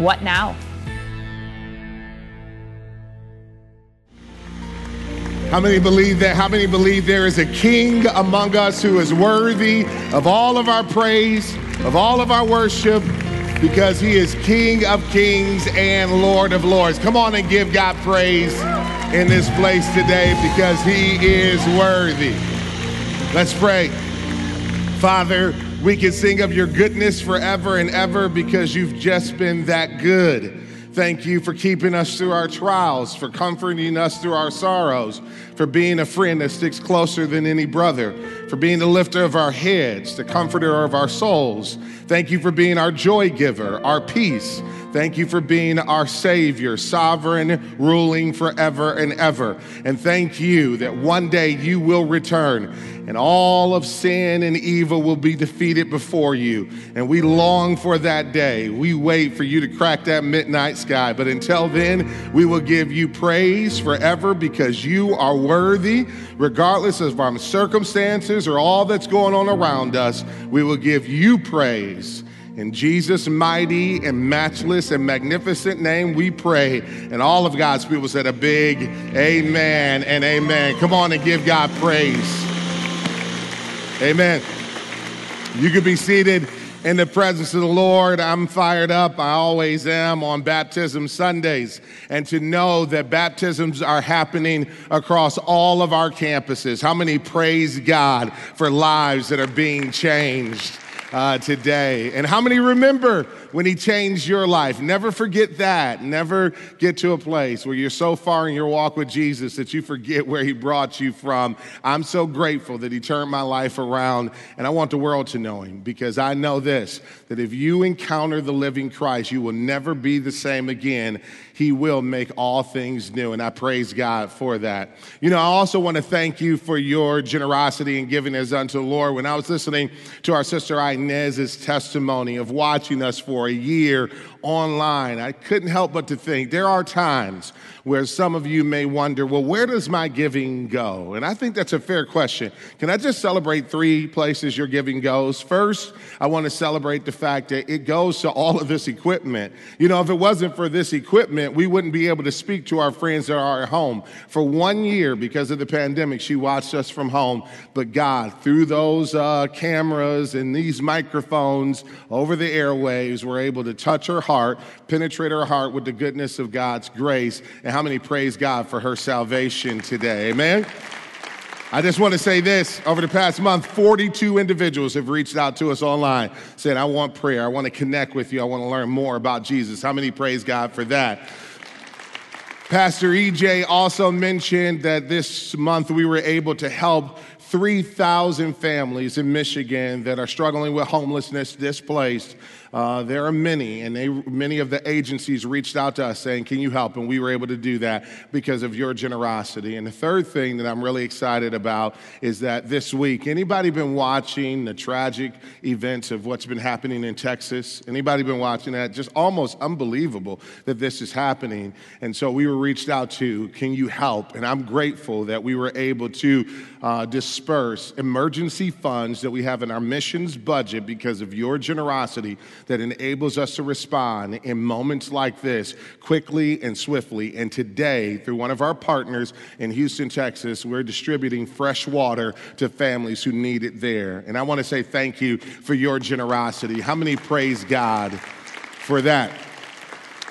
What now? How many believe that? How many believe there is a king among us who is worthy of all of our praise, of all of our worship, because he is King of kings and Lord of lords? Come on and give God praise in this place today because he is worthy. Let's pray. Father, we can sing of your goodness forever and ever because you've just been that good. Thank you for keeping us through our trials, for comforting us through our sorrows, for being a friend that sticks closer than any brother, for being the lifter of our heads, the comforter of our souls. Thank you for being our joy giver, our peace. Thank you for being our Savior, sovereign, ruling forever and ever. And thank you that one day you will return and all of sin and evil will be defeated before you. And we long for that day. We wait for you to crack that midnight sky. But until then, we will give you praise forever because you are worthy, regardless of our circumstances or all that's going on around us. We will give you praise. In Jesus' mighty and matchless and magnificent name, we pray. And all of God's people said a big amen and amen. Come on and give God praise. Amen. You could be seated in the presence of the Lord. I'm fired up. I always am on baptism Sundays. And to know that baptisms are happening across all of our campuses. How many praise God for lives that are being changed? uh, today. And how many remember when He changed your life? Never forget that. Never get to a place where you're so far in your walk with Jesus that you forget where He brought you from. I'm so grateful that He turned my life around, and I want the world to know Him because I know this that if you encounter the living Christ, you will never be the same again. He will make all things new, and I praise God for that. You know, I also want to thank you for your generosity and giving as unto the Lord. When I was listening to our sister Inez's testimony of watching us for a year online, I couldn't help but to think there are times where some of you may wonder, well, where does my giving go? And I think that's a fair question. Can I just celebrate three places your giving goes? First, I want to celebrate the fact that it goes to all of this equipment. You know, if it wasn't for this equipment, we wouldn't be able to speak to our friends that are at home. For one year, because of the pandemic, she watched us from home. But God, through those uh, cameras and these microphones over the airwaves, we're able to touch her heart, penetrate her heart with the goodness of God's grace. How many praise God for her salvation today? Amen. I just want to say this over the past month, 42 individuals have reached out to us online saying, I want prayer. I want to connect with you. I want to learn more about Jesus. How many praise God for that? Pastor EJ also mentioned that this month we were able to help 3,000 families in Michigan that are struggling with homelessness, displaced. Uh, there are many, and they, many of the agencies reached out to us saying, Can you help? And we were able to do that because of your generosity. And the third thing that I'm really excited about is that this week, anybody been watching the tragic events of what's been happening in Texas? Anybody been watching that? Just almost unbelievable that this is happening. And so we were reached out to, Can you help? And I'm grateful that we were able to uh, disperse emergency funds that we have in our missions budget because of your generosity that enables us to respond in moments like this quickly and swiftly. And today, through one of our partners in Houston, Texas, we're distributing fresh water to families who need it there. And I want to say thank you for your generosity. How many praise God for that?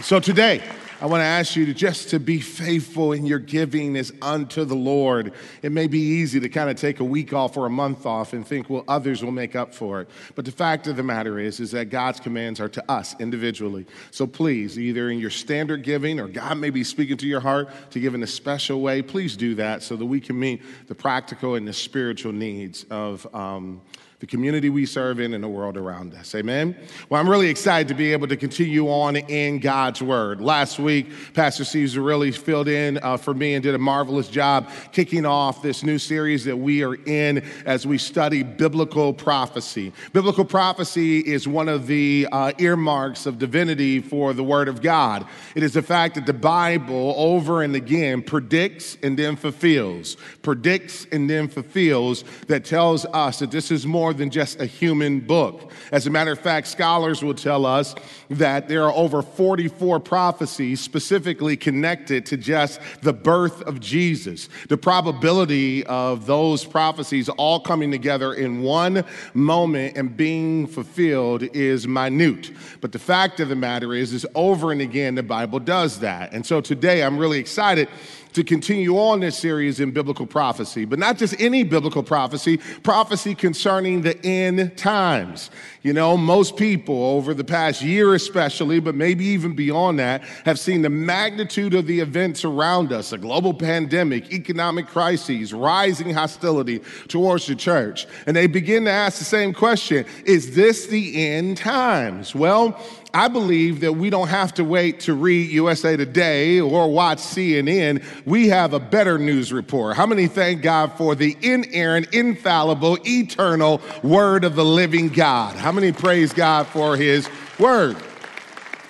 So today, I want to ask you to just to be faithful in your giving is unto the Lord. It may be easy to kind of take a week off or a month off and think, well, others will make up for it. But the fact of the matter is, is that God's commands are to us individually. So please, either in your standard giving or God may be speaking to your heart to give in a special way, please do that so that we can meet the practical and the spiritual needs of um, the community we serve in, and the world around us. Amen? Well, I'm really excited to be able to continue on in God's Word. Last week, Pastor Steve really filled in uh, for me and did a marvelous job kicking off this new series that we are in as we study biblical prophecy. Biblical prophecy is one of the uh, earmarks of divinity for the Word of God. It is the fact that the Bible over and again predicts and then fulfills, predicts and then fulfills, that tells us that this is more more than just a human book. As a matter of fact, scholars will tell us that there are over 44 prophecies specifically connected to just the birth of Jesus. The probability of those prophecies all coming together in one moment and being fulfilled is minute. But the fact of the matter is, is over and again, the Bible does that. And so today I'm really excited to continue on this series in biblical prophecy, but not just any biblical prophecy, prophecy concerning the end times. You know, most people over the past year, especially, but maybe even beyond that, have seen the magnitude of the events around us a global pandemic, economic crises, rising hostility towards the church. And they begin to ask the same question Is this the end times? Well, I believe that we don't have to wait to read USA Today or watch CNN. We have a better news report. How many thank God for the inerrant, infallible, eternal word of the living God? How many praise God for his word?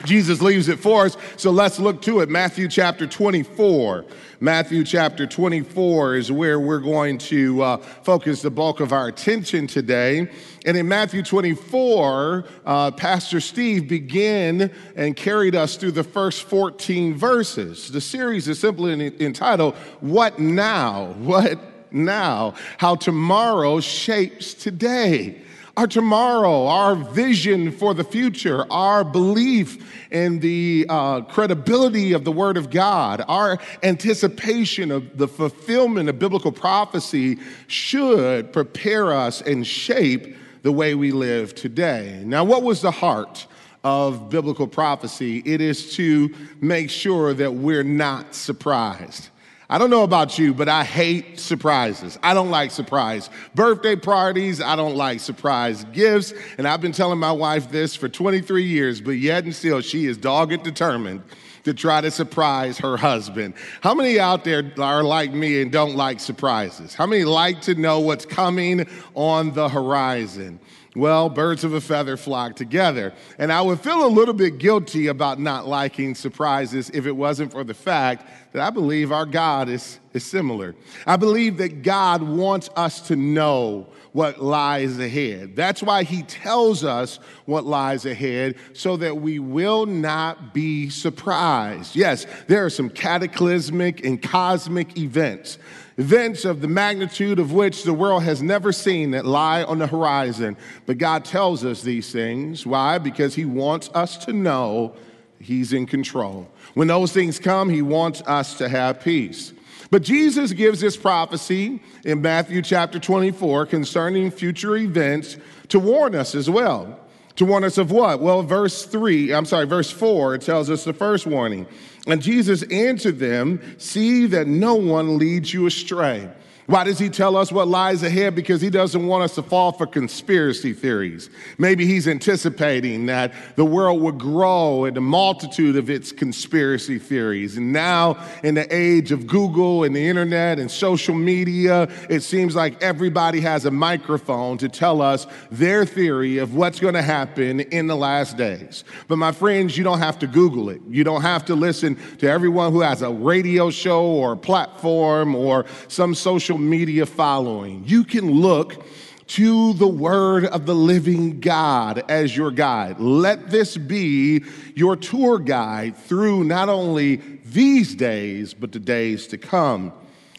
Jesus leaves it for us, so let's look to it. Matthew chapter 24. Matthew chapter 24 is where we're going to uh, focus the bulk of our attention today. And in Matthew 24, uh, Pastor Steve began and carried us through the first 14 verses. The series is simply entitled, What Now? What Now? How Tomorrow Shapes Today our tomorrow, our vision for the future, our belief in the uh, credibility of the Word of God, our anticipation of the fulfillment of biblical prophecy should prepare us and shape the way we live today. Now, what was the heart? Of biblical prophecy, it is to make sure that we're not surprised. I don't know about you, but I hate surprises. I don't like surprise birthday parties. I don't like surprise gifts. And I've been telling my wife this for 23 years, but yet and still, she is dogged determined to try to surprise her husband. How many out there are like me and don't like surprises? How many like to know what's coming on the horizon? Well, birds of a feather flock together. And I would feel a little bit guilty about not liking surprises if it wasn't for the fact that I believe our God is, is similar. I believe that God wants us to know what lies ahead. That's why he tells us what lies ahead so that we will not be surprised. Yes, there are some cataclysmic and cosmic events events of the magnitude of which the world has never seen that lie on the horizon. But God tells us these things. Why? Because He wants us to know He's in control. When those things come, He wants us to have peace. But Jesus gives this prophecy in Matthew chapter 24 concerning future events to warn us as well. To warn us of what? Well, verse 3, I'm sorry, verse 4, it tells us the first warning. And Jesus answered them, See that no one leads you astray. Why does he tell us what lies ahead? Because he doesn't want us to fall for conspiracy theories. Maybe he's anticipating that the world would grow in the multitude of its conspiracy theories. And now, in the age of Google and the internet and social media, it seems like everybody has a microphone to tell us their theory of what's going to happen in the last days. But my friends, you don't have to Google it. You don't have to listen to everyone who has a radio show or a platform or some social media following, you can look to the word of the living God as your guide. Let this be your tour guide through not only these days, but the days to come.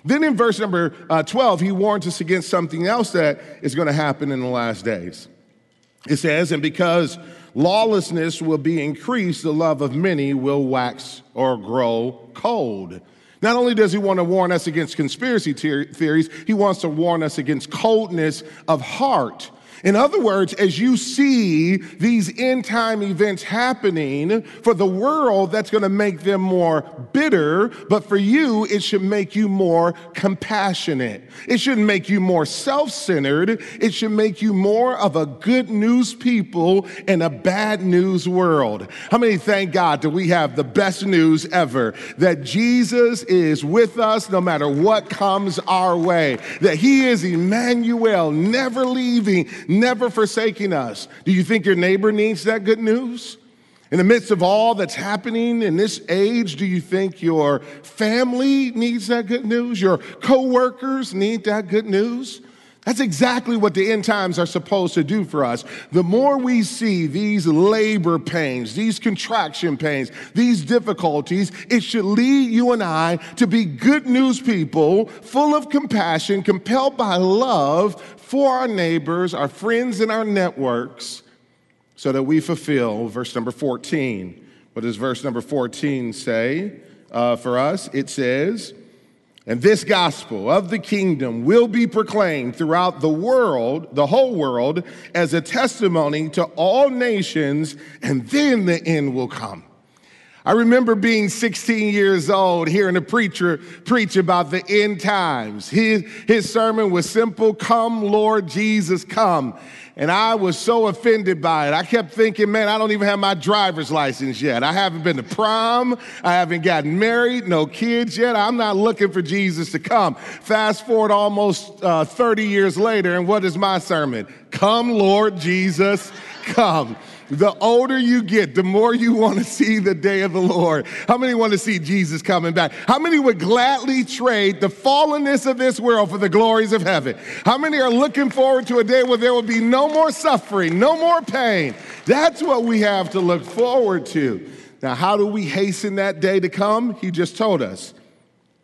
Then in verse number uh, 12, he warns us against something else that is going to happen in the last days. It says, And because lawlessness will be increased, the love of many will wax or grow cold. Not only does he want to warn us against conspiracy theories, he wants to warn us against coldness of heart. In other words, as you see these end time events happening, for the world, that's going to make them more bitter, but for you, it should make you more compassionate. It shouldn't make you more self centered. It should make you more of a good news people in a bad news world. How many thank God that we have the best news ever? That Jesus is with us no matter what comes our way, that He is Emmanuel, never leaving never forsaking us. Do you think your neighbor needs that good news? In the midst of all that's happening in this age, do you think your family needs that good news? Your coworkers need that good news? That's exactly what the end times are supposed to do for us. The more we see these labor pains, these contraction pains, these difficulties, it should lead you and I to be good news people, full of compassion, compelled by love for our neighbors, our friends, and our networks, so that we fulfill verse number 14. What does verse number 14 say uh, for us? It says, and this gospel of the kingdom will be proclaimed throughout the world, the whole world, as a testimony to all nations, and then the end will come. I remember being 16 years old, hearing a preacher preach about the end times. His, his sermon was simple Come, Lord Jesus, come. And I was so offended by it. I kept thinking, man, I don't even have my driver's license yet. I haven't been to prom. I haven't gotten married, no kids yet. I'm not looking for Jesus to come. Fast forward almost uh, 30 years later, and what is my sermon? Come, Lord Jesus, come. The older you get, the more you want to see the day of the Lord. How many want to see Jesus coming back? How many would gladly trade the fallenness of this world for the glories of heaven? How many are looking forward to a day where there will be no more suffering, no more pain? That's what we have to look forward to. Now, how do we hasten that day to come? He just told us.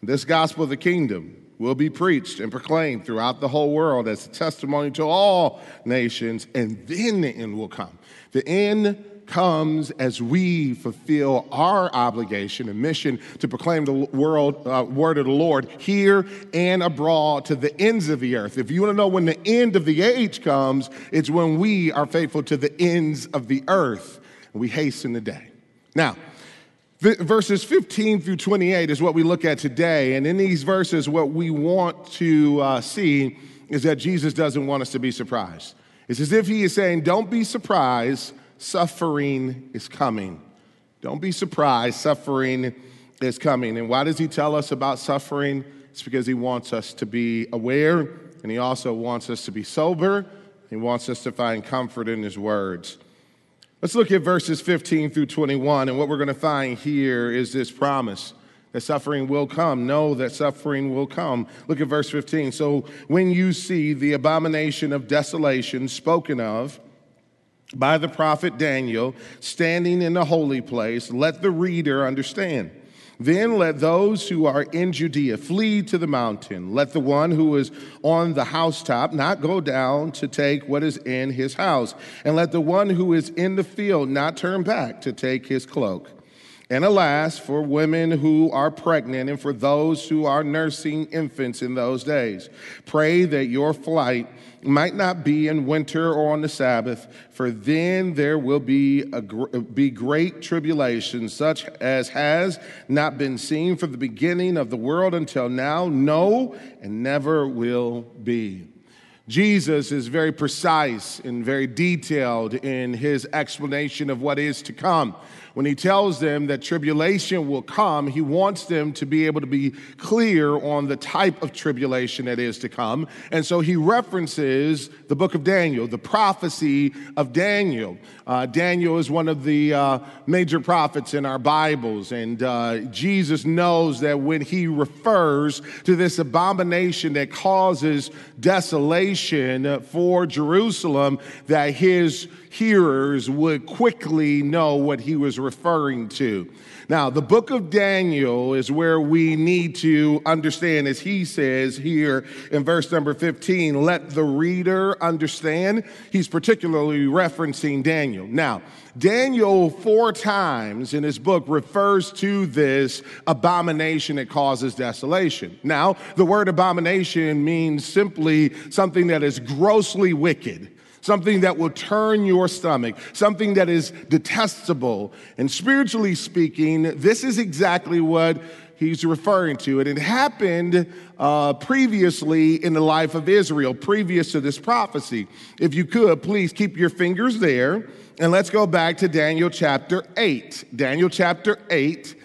This gospel of the kingdom will be preached and proclaimed throughout the whole world as a testimony to all nations, and then the end will come. The end comes as we fulfill our obligation and mission to proclaim the world, uh, word of the Lord here and abroad to the ends of the earth. If you want to know when the end of the age comes, it's when we are faithful to the ends of the earth. And we hasten the day. Now, verses 15 through 28 is what we look at today. And in these verses, what we want to uh, see is that Jesus doesn't want us to be surprised. It's as if he is saying, Don't be surprised, suffering is coming. Don't be surprised, suffering is coming. And why does he tell us about suffering? It's because he wants us to be aware, and he also wants us to be sober. He wants us to find comfort in his words. Let's look at verses 15 through 21, and what we're going to find here is this promise that suffering will come. Know that suffering will come. Look at verse 15. So when you see the abomination of desolation spoken of, by the prophet Daniel standing in the holy place, let the reader understand. Then let those who are in Judea flee to the mountain. Let the one who is on the housetop not go down to take what is in his house. And let the one who is in the field not turn back to take his cloak. And alas, for women who are pregnant and for those who are nursing infants in those days, pray that your flight might not be in winter or on the Sabbath, for then there will be, a, be great tribulation, such as has not been seen from the beginning of the world until now, no, and never will be. Jesus is very precise and very detailed in his explanation of what is to come when he tells them that tribulation will come, he wants them to be able to be clear on the type of tribulation that is to come. And so he references the book of Daniel, the prophecy of Daniel. Uh, Daniel is one of the uh, major prophets in our Bibles, and uh, Jesus knows that when he refers to this abomination that causes desolation for Jerusalem, that his hearers would quickly know what he was referring to. Now, the book of Daniel is where we need to understand, as he says here in verse number 15, let the reader understand. He's particularly referencing Daniel. Now, Daniel, four times in his book, refers to this abomination that causes desolation. Now, the word abomination means simply something that is grossly wicked something that will turn your stomach, something that is detestable. And spiritually speaking, this is exactly what he's referring to. And it happened uh, previously in the life of Israel, previous to this prophecy. If you could, please keep your fingers there. And let's go back to Daniel chapter 8. Daniel chapter 8.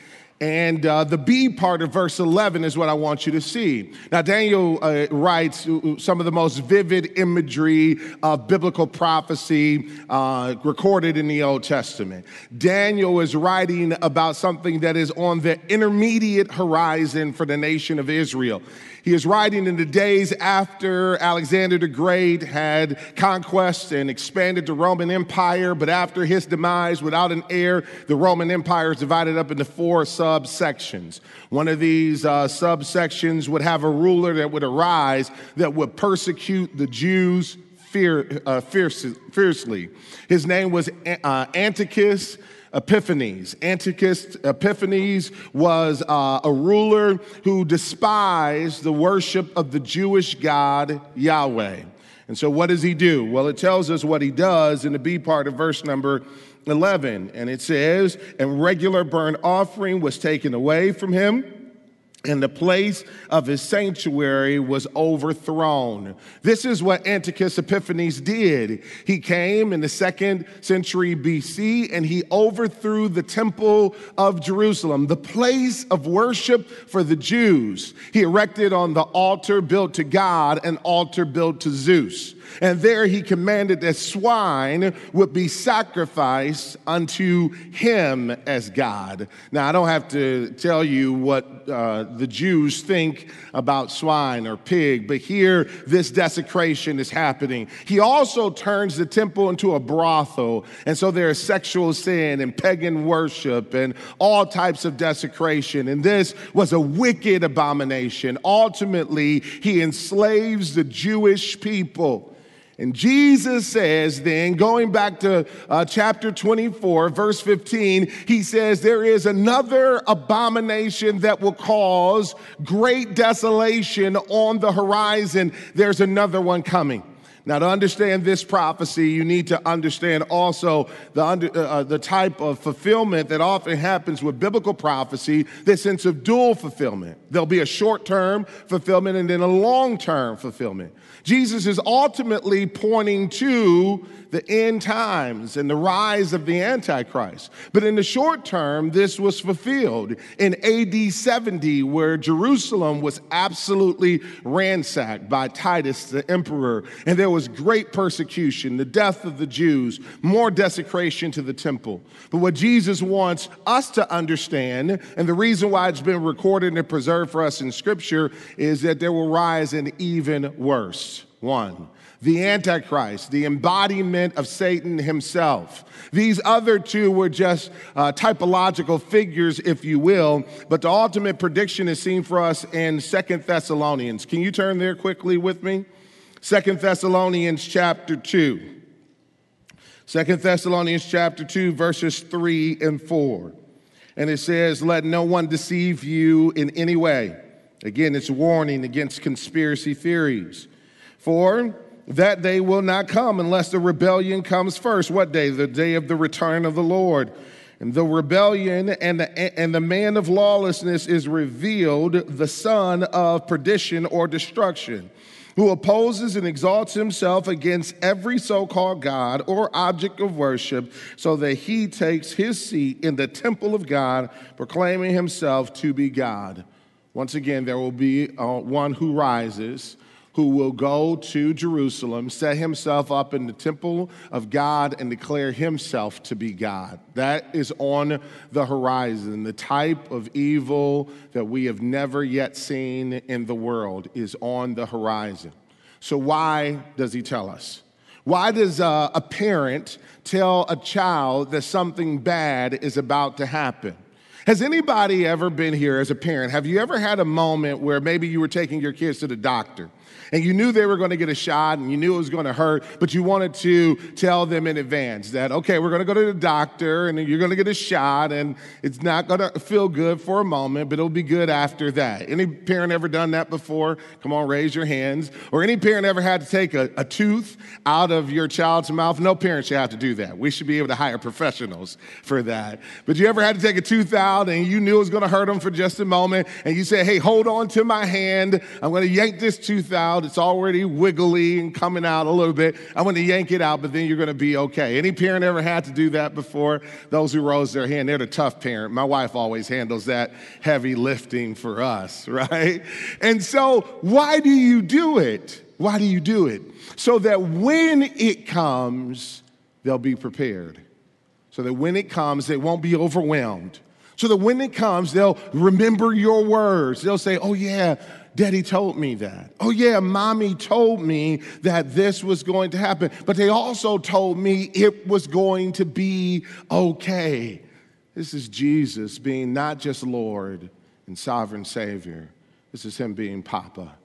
And uh, the B part of verse 11 is what I want you to see. Now, Daniel uh, writes some of the most vivid imagery of biblical prophecy uh, recorded in the Old Testament. Daniel is writing about something that is on the intermediate horizon for the nation of Israel. He is writing in the days after Alexander the Great had conquest and expanded the Roman Empire, but after his demise, without an heir, the Roman Empire is divided up into four subsections. One of these uh, subsections would have a ruler that would arise that would persecute the Jews fear, uh, fierce, fiercely. His name was uh, Antiochus Epiphanes. Antiochus Epiphanes was uh, a ruler who despised the worship of the Jewish God Yahweh. And so, what does he do? Well, it tells us what he does in the B part of verse number 11. And it says, And regular burnt offering was taken away from him and the place of his sanctuary was overthrown. This is what Antiochus Epiphanes did. He came in the second century BC and he overthrew the temple of Jerusalem, the place of worship for the Jews. He erected on the altar built to God an altar built to Zeus. And there he commanded that swine would be sacrificed unto him as God. Now, I don't have to tell you what uh, the Jews think about swine or pig, but here this desecration is happening. He also turns the temple into a brothel. And so there is sexual sin and pagan worship and all types of desecration. And this was a wicked abomination. Ultimately, he enslaves the Jewish people. And Jesus says, then, going back to uh, chapter 24, verse 15, he says, There is another abomination that will cause great desolation on the horizon. There's another one coming. Now, to understand this prophecy, you need to understand also the, under, uh, uh, the type of fulfillment that often happens with biblical prophecy, this sense of dual fulfillment. There'll be a short term fulfillment and then a long term fulfillment. Jesus is ultimately pointing to the end times and the rise of the Antichrist. But in the short term, this was fulfilled in AD 70, where Jerusalem was absolutely ransacked by Titus the emperor, and there was great persecution, the death of the Jews, more desecration to the temple. But what Jesus wants us to understand, and the reason why it's been recorded and preserved for us in Scripture, is that there will rise an even worse one the Antichrist, the embodiment of Satan himself. These other two were just uh, typological figures, if you will, but the ultimate prediction is seen for us in Second Thessalonians. Can you turn there quickly with me? Second Thessalonians chapter 2. Second Thessalonians chapter 2, verses 3 and 4. And it says, Let no one deceive you in any way. Again, it's warning against conspiracy theories. For that day will not come unless the rebellion comes first. What day? The day of the return of the Lord. And the rebellion and the, and the man of lawlessness is revealed, the son of perdition or destruction, who opposes and exalts himself against every so called God or object of worship, so that he takes his seat in the temple of God, proclaiming himself to be God. Once again, there will be uh, one who rises who will go to Jerusalem, set himself up in the temple of God, and declare himself to be God. That is on the horizon. The type of evil that we have never yet seen in the world is on the horizon. So, why does he tell us? Why does uh, a parent tell a child that something bad is about to happen? Has anybody ever been here as a parent? Have you ever had a moment where maybe you were taking your kids to the doctor and you knew they were going to get a shot and you knew it was going to hurt, but you wanted to tell them in advance that, okay, we're going to go to the doctor and you're going to get a shot and it's not going to feel good for a moment, but it'll be good after that. Any parent ever done that before? Come on, raise your hands. Or any parent ever had to take a, a tooth out of your child's mouth? No parent should have to do that. We should be able to hire professionals for that. But you ever had to take a tooth out and you knew it was going to hurt them for just a moment and you said, hey, hold on to my hand. I'm going to yank this tooth out out. It's already wiggly and coming out a little bit. I'm going to yank it out, but then you're going to be okay. Any parent ever had to do that before? Those who rose their hand, they're the tough parent. My wife always handles that heavy lifting for us, right? And so, why do you do it? Why do you do it? So that when it comes, they'll be prepared. So that when it comes, they won't be overwhelmed. So that when it comes, they'll remember your words. They'll say, Oh, yeah, Daddy told me that. Oh, yeah, mommy told me that this was going to happen. But they also told me it was going to be okay. This is Jesus being not just Lord and sovereign Savior, this is Him being Papa,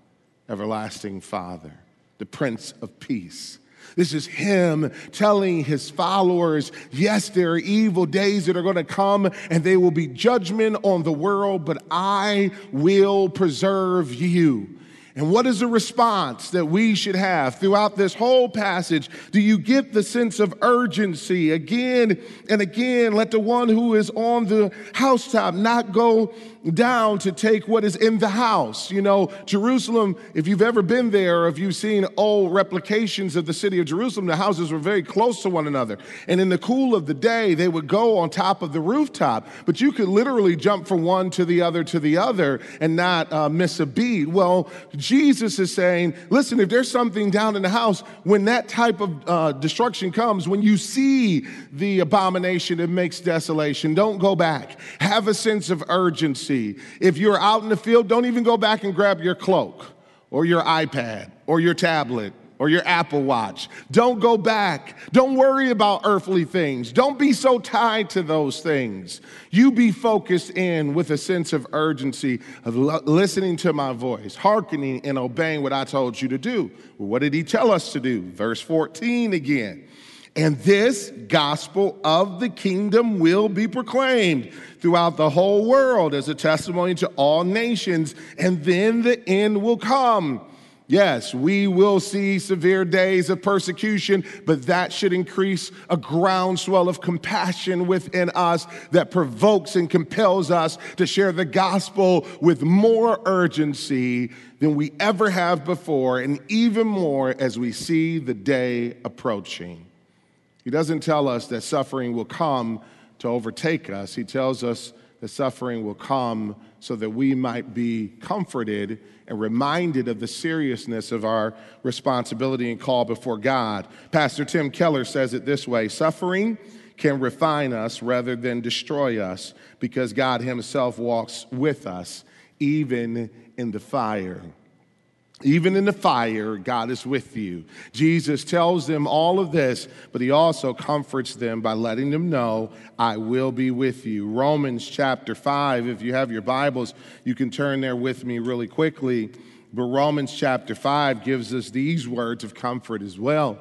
everlasting Father, the Prince of Peace. This is him telling his followers, yes, there are evil days that are going to come and they will be judgment on the world, but I will preserve you. And what is the response that we should have throughout this whole passage? Do you get the sense of urgency again and again? Let the one who is on the housetop not go down to take what is in the house. You know, Jerusalem, if you've ever been there, or if you've seen old replications of the city of Jerusalem, the houses were very close to one another. And in the cool of the day, they would go on top of the rooftop, but you could literally jump from one to the other to the other and not uh, miss a beat. Well, Jesus is saying, listen, if there's something down in the house, when that type of uh, destruction comes, when you see the abomination that makes desolation, don't go back. Have a sense of urgency see. If you're out in the field, don't even go back and grab your cloak or your iPad or your tablet or your Apple Watch. Don't go back. Don't worry about earthly things. Don't be so tied to those things. You be focused in with a sense of urgency of listening to my voice, hearkening and obeying what I told you to do. What did he tell us to do? Verse 14 again. And this gospel of the kingdom will be proclaimed throughout the whole world as a testimony to all nations, and then the end will come. Yes, we will see severe days of persecution, but that should increase a groundswell of compassion within us that provokes and compels us to share the gospel with more urgency than we ever have before, and even more as we see the day approaching. He doesn't tell us that suffering will come to overtake us. He tells us that suffering will come so that we might be comforted and reminded of the seriousness of our responsibility and call before God. Pastor Tim Keller says it this way Suffering can refine us rather than destroy us because God Himself walks with us, even in the fire. Even in the fire, God is with you. Jesus tells them all of this, but he also comforts them by letting them know, I will be with you. Romans chapter 5, if you have your Bibles, you can turn there with me really quickly. But Romans chapter 5 gives us these words of comfort as well.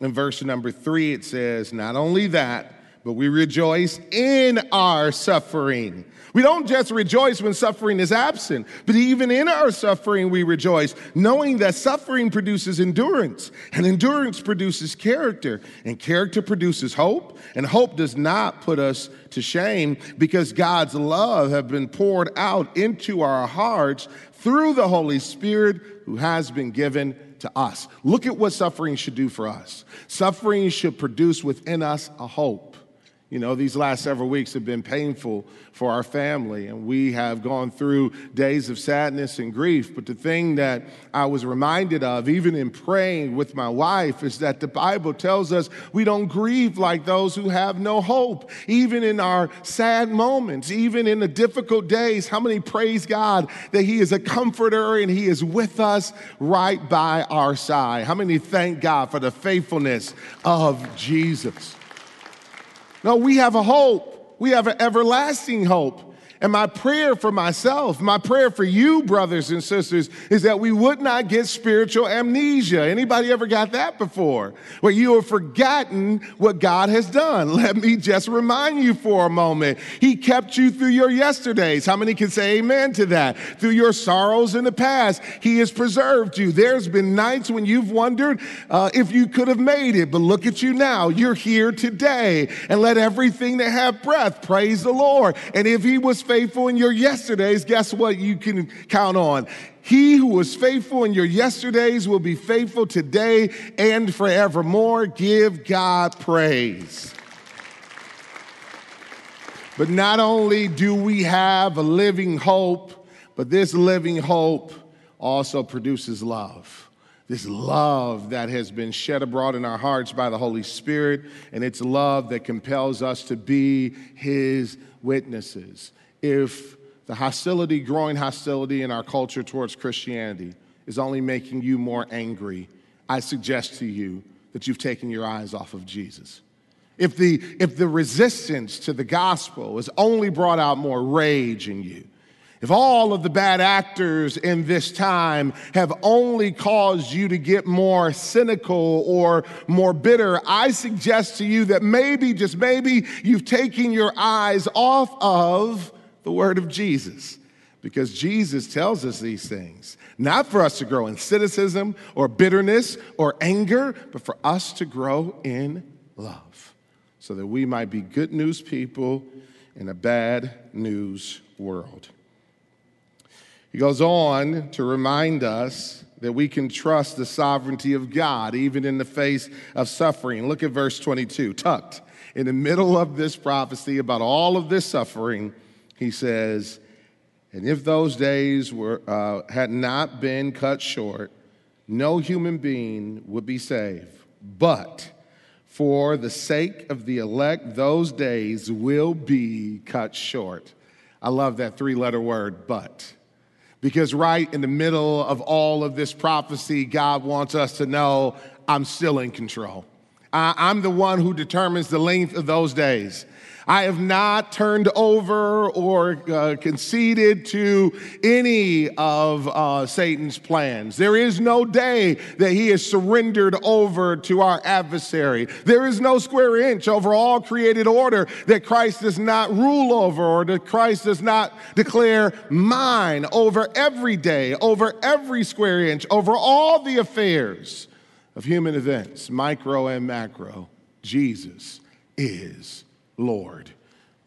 In verse number 3, it says, Not only that, but we rejoice in our suffering we don't just rejoice when suffering is absent, but even in our suffering, we rejoice, knowing that suffering produces endurance, and endurance produces character, and character produces hope, and hope does not put us to shame because God's love have been poured out into our hearts through the Holy Spirit who has been given to us. Look at what suffering should do for us. Suffering should produce within us a hope. You know, these last several weeks have been painful for our family, and we have gone through days of sadness and grief. But the thing that I was reminded of, even in praying with my wife, is that the Bible tells us we don't grieve like those who have no hope. Even in our sad moments, even in the difficult days, how many praise God that He is a comforter and He is with us right by our side? How many thank God for the faithfulness of Jesus? No, we have a hope. We have an everlasting hope. And my prayer for myself, my prayer for you, brothers and sisters, is that we would not get spiritual amnesia. Anybody ever got that before? Where you have forgotten what God has done. Let me just remind you for a moment. He kept you through your yesterdays. How many can say amen to that? Through your sorrows in the past, He has preserved you. There's been nights when you've wondered uh, if you could have made it, but look at you now. You're here today. And let everything that have breath praise the Lord. And if He was faithful in your yesterdays, guess what you can count on? He who was faithful in your yesterdays will be faithful today and forevermore. Give God praise. But not only do we have a living hope, but this living hope also produces love this love that has been shed abroad in our hearts by the Holy Spirit, and it's love that compels us to be His witnesses if the hostility, growing hostility in our culture towards Christianity is only making you more angry, I suggest to you that you've taken your eyes off of Jesus. If the, if the resistance to the gospel has only brought out more rage in you, if all of the bad actors in this time have only caused you to get more cynical or more bitter, I suggest to you that maybe, just maybe, you've taken your eyes off of the word of Jesus. Because Jesus tells us these things, not for us to grow in cynicism or bitterness or anger, but for us to grow in love, so that we might be good news people in a bad news world. He goes on to remind us that we can trust the sovereignty of God even in the face of suffering. Look at verse 22, tucked in the middle of this prophecy about all of this suffering he says, And if those days were, uh, had not been cut short, no human being would be saved. But for the sake of the elect, those days will be cut short. I love that three letter word, but. Because right in the middle of all of this prophecy, God wants us to know I'm still in control. I'm the one who determines the length of those days. I have not turned over or uh, conceded to any of uh, Satan's plans. There is no day that he is surrendered over to our adversary. There is no square inch over all created order that Christ does not rule over or that Christ does not declare mine over every day, over every square inch, over all the affairs of human events, micro and macro. Jesus is Lord.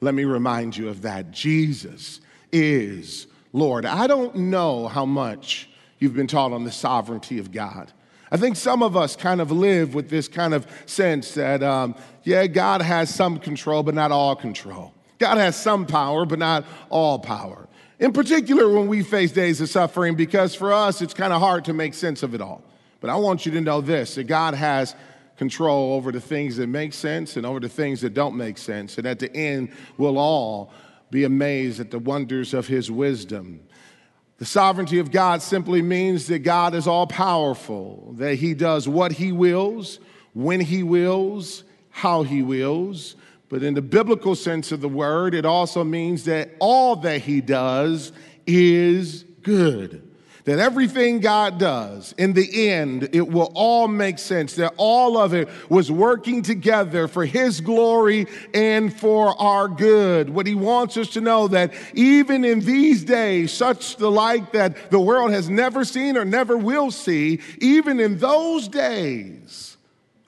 Let me remind you of that. Jesus is Lord. I don't know how much you've been taught on the sovereignty of God. I think some of us kind of live with this kind of sense that, um, yeah, God has some control, but not all control. God has some power, but not all power. In particular, when we face days of suffering, because for us, it's kind of hard to make sense of it all. But I want you to know this that God has control over the things that make sense and over the things that don't make sense. And at the end, we'll all be amazed at the wonders of his wisdom. The sovereignty of God simply means that God is all powerful, that he does what he wills, when he wills, how he wills. But in the biblical sense of the word, it also means that all that he does is good that everything God does, in the end, it will all make sense, that all of it was working together for His glory and for our good. What He wants us to know that even in these days, such the like that the world has never seen or never will see, even in those days,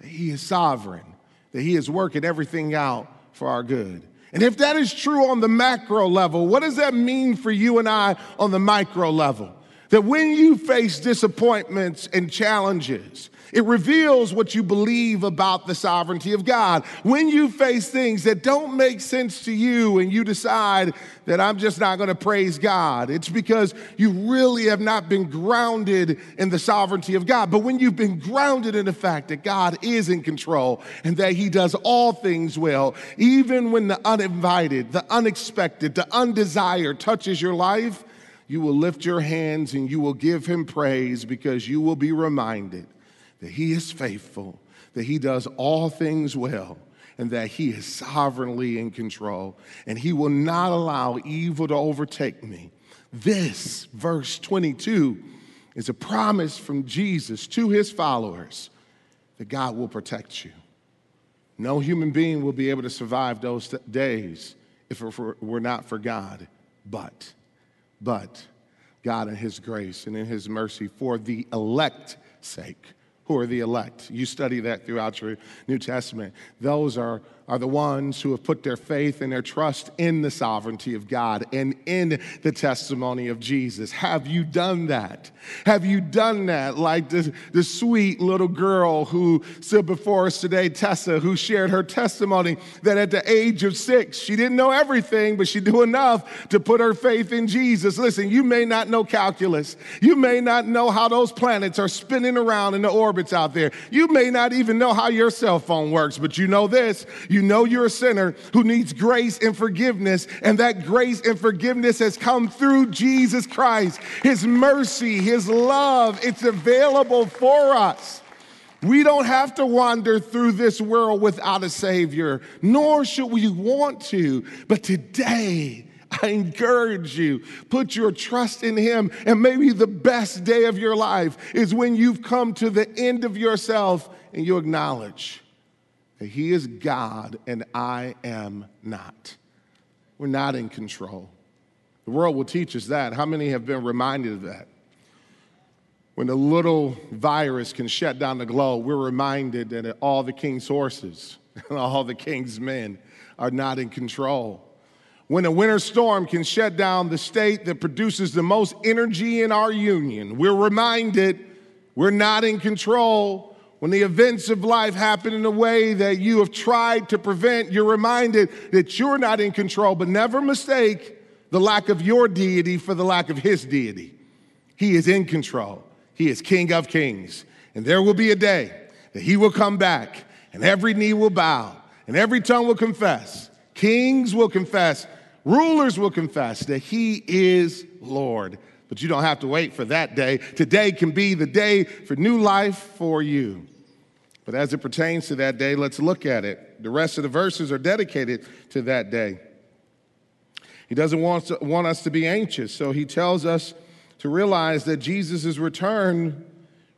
He is sovereign, that He is working everything out for our good. And if that is true on the macro level, what does that mean for you and I on the micro level? That when you face disappointments and challenges, it reveals what you believe about the sovereignty of God. When you face things that don't make sense to you and you decide that I'm just not going to praise God, it's because you really have not been grounded in the sovereignty of God. But when you've been grounded in the fact that God is in control and that He does all things well, even when the uninvited, the unexpected, the undesired touches your life, you will lift your hands and you will give him praise because you will be reminded that he is faithful, that he does all things well, and that He is sovereignly in control, and He will not allow evil to overtake me. This, verse 22, is a promise from Jesus to His followers that God will protect you. No human being will be able to survive those days if it were not for God. But, but, God in His grace and in His mercy for the elect sake. Who are the elect? You study that throughout your New Testament. Those are are the ones who have put their faith and their trust in the sovereignty of God and in the testimony of Jesus. Have you done that? Have you done that like the, the sweet little girl who stood before us today, Tessa, who shared her testimony that at the age of six, she didn't know everything, but she knew enough to put her faith in Jesus. Listen, you may not know calculus. You may not know how those planets are spinning around in the orbits out there. You may not even know how your cell phone works, but you know this. You you know you're a sinner who needs grace and forgiveness, and that grace and forgiveness has come through Jesus Christ. His mercy, His love, it's available for us. We don't have to wander through this world without a Savior, nor should we want to. But today, I encourage you, put your trust in Him. And maybe the best day of your life is when you've come to the end of yourself and you acknowledge he is God and I am not. We're not in control. The world will teach us that. How many have been reminded of that? When a little virus can shut down the globe, we're reminded that all the king's horses and all the king's men are not in control. When a winter storm can shut down the state that produces the most energy in our union, we're reminded we're not in control when the events of life happen in a way that you have tried to prevent, you're reminded that you're not in control, but never mistake the lack of your deity for the lack of his deity. He is in control, he is King of kings. And there will be a day that he will come back, and every knee will bow, and every tongue will confess. Kings will confess, rulers will confess that he is Lord. But you don't have to wait for that day. Today can be the day for new life for you. But as it pertains to that day, let's look at it. The rest of the verses are dedicated to that day. He doesn't want, to, want us to be anxious, so he tells us to realize that Jesus' return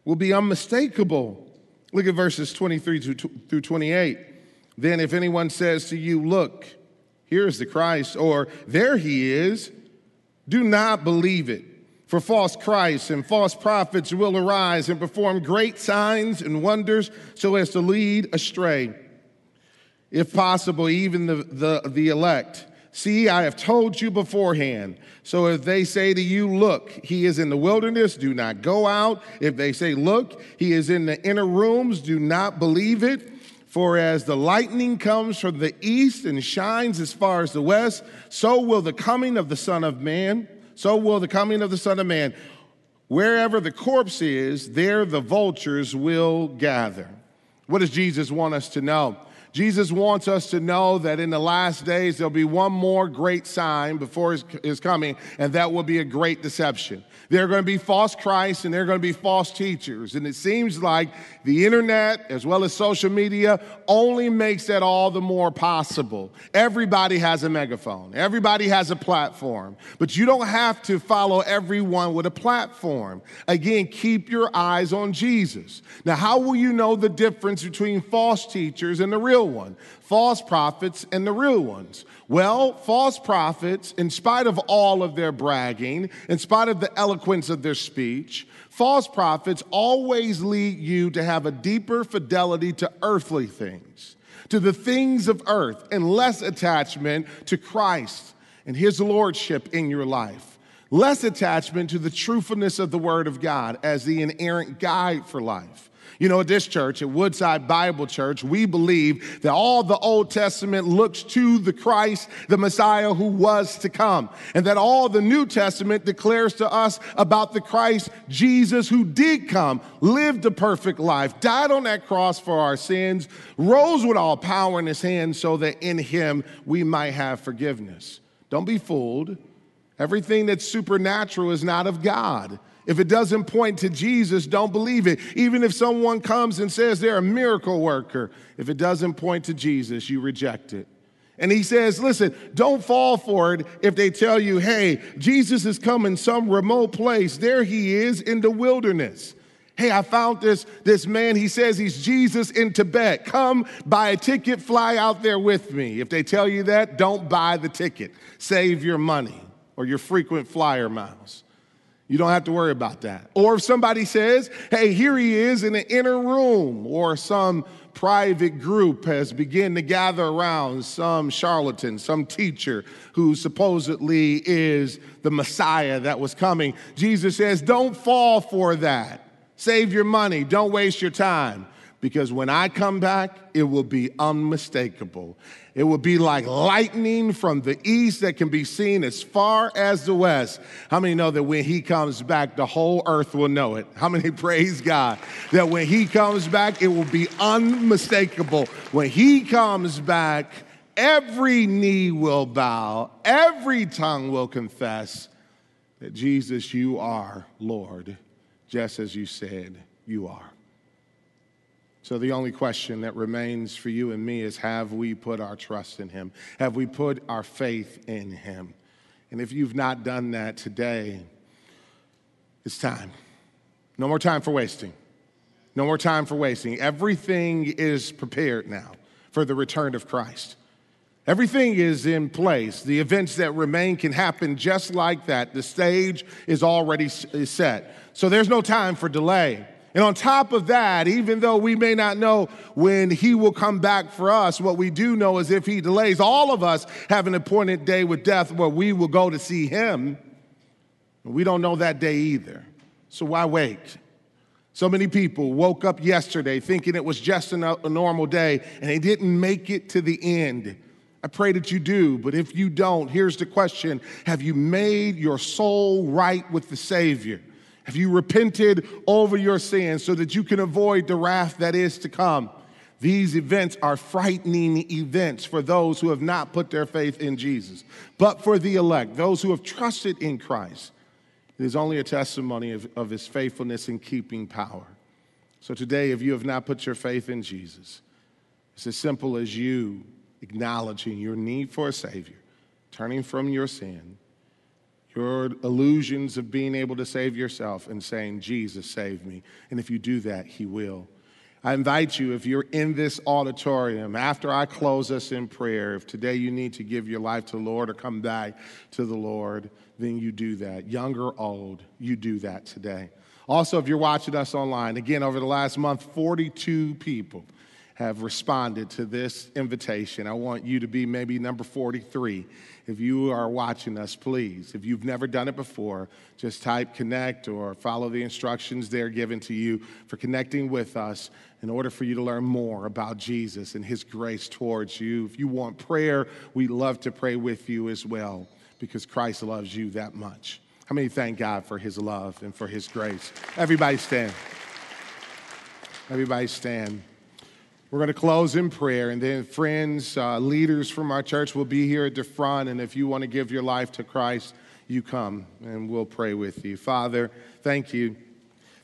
will be unmistakable. Look at verses 23 through 28. Then, if anyone says to you, Look, here's the Christ, or there he is, do not believe it. For false Christs and false prophets will arise and perform great signs and wonders so as to lead astray, if possible, even the, the, the elect. See, I have told you beforehand. So if they say to you, Look, he is in the wilderness, do not go out. If they say, Look, he is in the inner rooms, do not believe it. For as the lightning comes from the east and shines as far as the west, so will the coming of the Son of Man so will the coming of the Son of Man. Wherever the corpse is, there the vultures will gather. What does Jesus want us to know? Jesus wants us to know that in the last days there'll be one more great sign before his, coming, and that will be a great deception. There are going to be false Christs and there are going to be false teachers. And it seems like the internet, as well as social media, only makes that all the more possible. Everybody has a megaphone, everybody has a platform, but you don't have to follow everyone with a platform. Again, keep your eyes on Jesus. Now, how will you know the difference between false teachers and the real one? False prophets and the real ones. Well, false prophets, in spite of all of their bragging, in spite of the eloquence of their speech, false prophets always lead you to have a deeper fidelity to earthly things, to the things of earth, and less attachment to Christ and his lordship in your life. Less attachment to the truthfulness of the Word of God as the inerrant guide for life. You know, at this church, at Woodside Bible Church, we believe that all the Old Testament looks to the Christ, the Messiah who was to come, and that all the New Testament declares to us about the Christ Jesus who did come, lived a perfect life, died on that cross for our sins, rose with all power in his hand so that in him we might have forgiveness. Don't be fooled. Everything that's supernatural is not of God. If it doesn't point to Jesus, don't believe it. Even if someone comes and says they're a miracle worker, if it doesn't point to Jesus, you reject it. And he says, listen, don't fall for it if they tell you, hey, Jesus has come in some remote place. There he is in the wilderness. Hey, I found this, this man. He says he's Jesus in Tibet. Come buy a ticket, fly out there with me. If they tell you that, don't buy the ticket. Save your money or your frequent flyer miles. You don't have to worry about that. Or if somebody says, hey, here he is in an inner room, or some private group has begun to gather around some charlatan, some teacher who supposedly is the Messiah that was coming. Jesus says, don't fall for that. Save your money. Don't waste your time because when I come back, it will be unmistakable. It will be like lightning from the east that can be seen as far as the west. How many know that when he comes back, the whole earth will know it? How many praise God that when he comes back, it will be unmistakable? When he comes back, every knee will bow, every tongue will confess that Jesus, you are Lord, just as you said you are. So the only question that remains for you and me is have we put our trust in him? Have we put our faith in him? And if you've not done that today, it's time. No more time for wasting. No more time for wasting. Everything is prepared now for the return of Christ. Everything is in place. The events that remain can happen just like that. The stage is already set. So there's no time for delay. And on top of that, even though we may not know when he will come back for us, what we do know is if he delays, all of us have an appointed day with death where we will go to see him. We don't know that day either. So why wait? So many people woke up yesterday thinking it was just a, normal day and they didn't make it to the end. I pray that you do, but if you don't, here's the question Have you made your soul right with the Savior? Have you repented over your sins so that you can avoid the wrath that is to come? These events are frightening events for those who have not put their faith in Jesus. But for the elect, those who have trusted in Christ, it is only a testimony of, of his faithfulness in keeping power. So today, if you have not put your faith in Jesus, it's as simple as you acknowledging your need for a Savior, turning from your sin, your illusions of being able to save yourself and saying, Jesus, save me. And if you do that, He will. I invite you, if you're in this auditorium, after I close us in prayer, if today you need to give your life to the Lord or come back to the Lord, then you do that. Young or old, you do that today. Also, if you're watching us online, again, over the last month, 42 people have responded to this invitation. I want you to be maybe number 43. If you are watching us, please, if you've never done it before, just type connect or follow the instructions there given to you for connecting with us in order for you to learn more about Jesus and his grace towards you. If you want prayer, we'd love to pray with you as well because Christ loves you that much. How many thank God for his love and for his grace? Everybody stand. Everybody stand. We're going to close in prayer, and then friends, uh, leaders from our church will be here at the front. And if you want to give your life to Christ, you come and we'll pray with you. Father, thank you.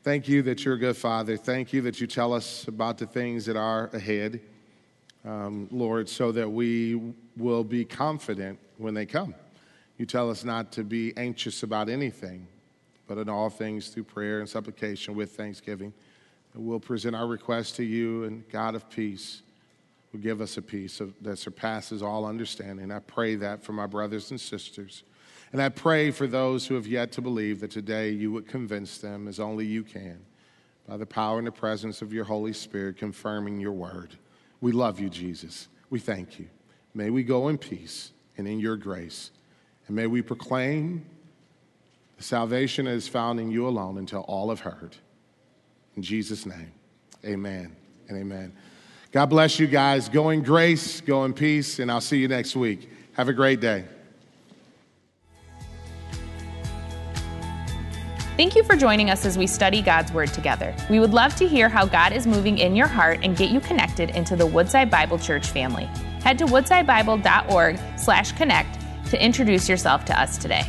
Thank you that you're a good Father. Thank you that you tell us about the things that are ahead, um, Lord, so that we will be confident when they come. You tell us not to be anxious about anything, but in all things through prayer and supplication with thanksgiving. We'll present our request to you, and God of peace will give us a peace that surpasses all understanding. I pray that for my brothers and sisters. And I pray for those who have yet to believe that today you would convince them as only you can by the power and the presence of your Holy Spirit confirming your word. We love you, Jesus. We thank you. May we go in peace and in your grace. And may we proclaim the salvation that is found in you alone until all have heard. In Jesus' name, amen and amen. God bless you guys. Go in grace, go in peace, and I'll see you next week. Have a great day. Thank you for joining us as we study God's Word together. We would love to hear how God is moving in your heart and get you connected into the Woodside Bible Church family. Head to woodsidebible.org slash connect to introduce yourself to us today.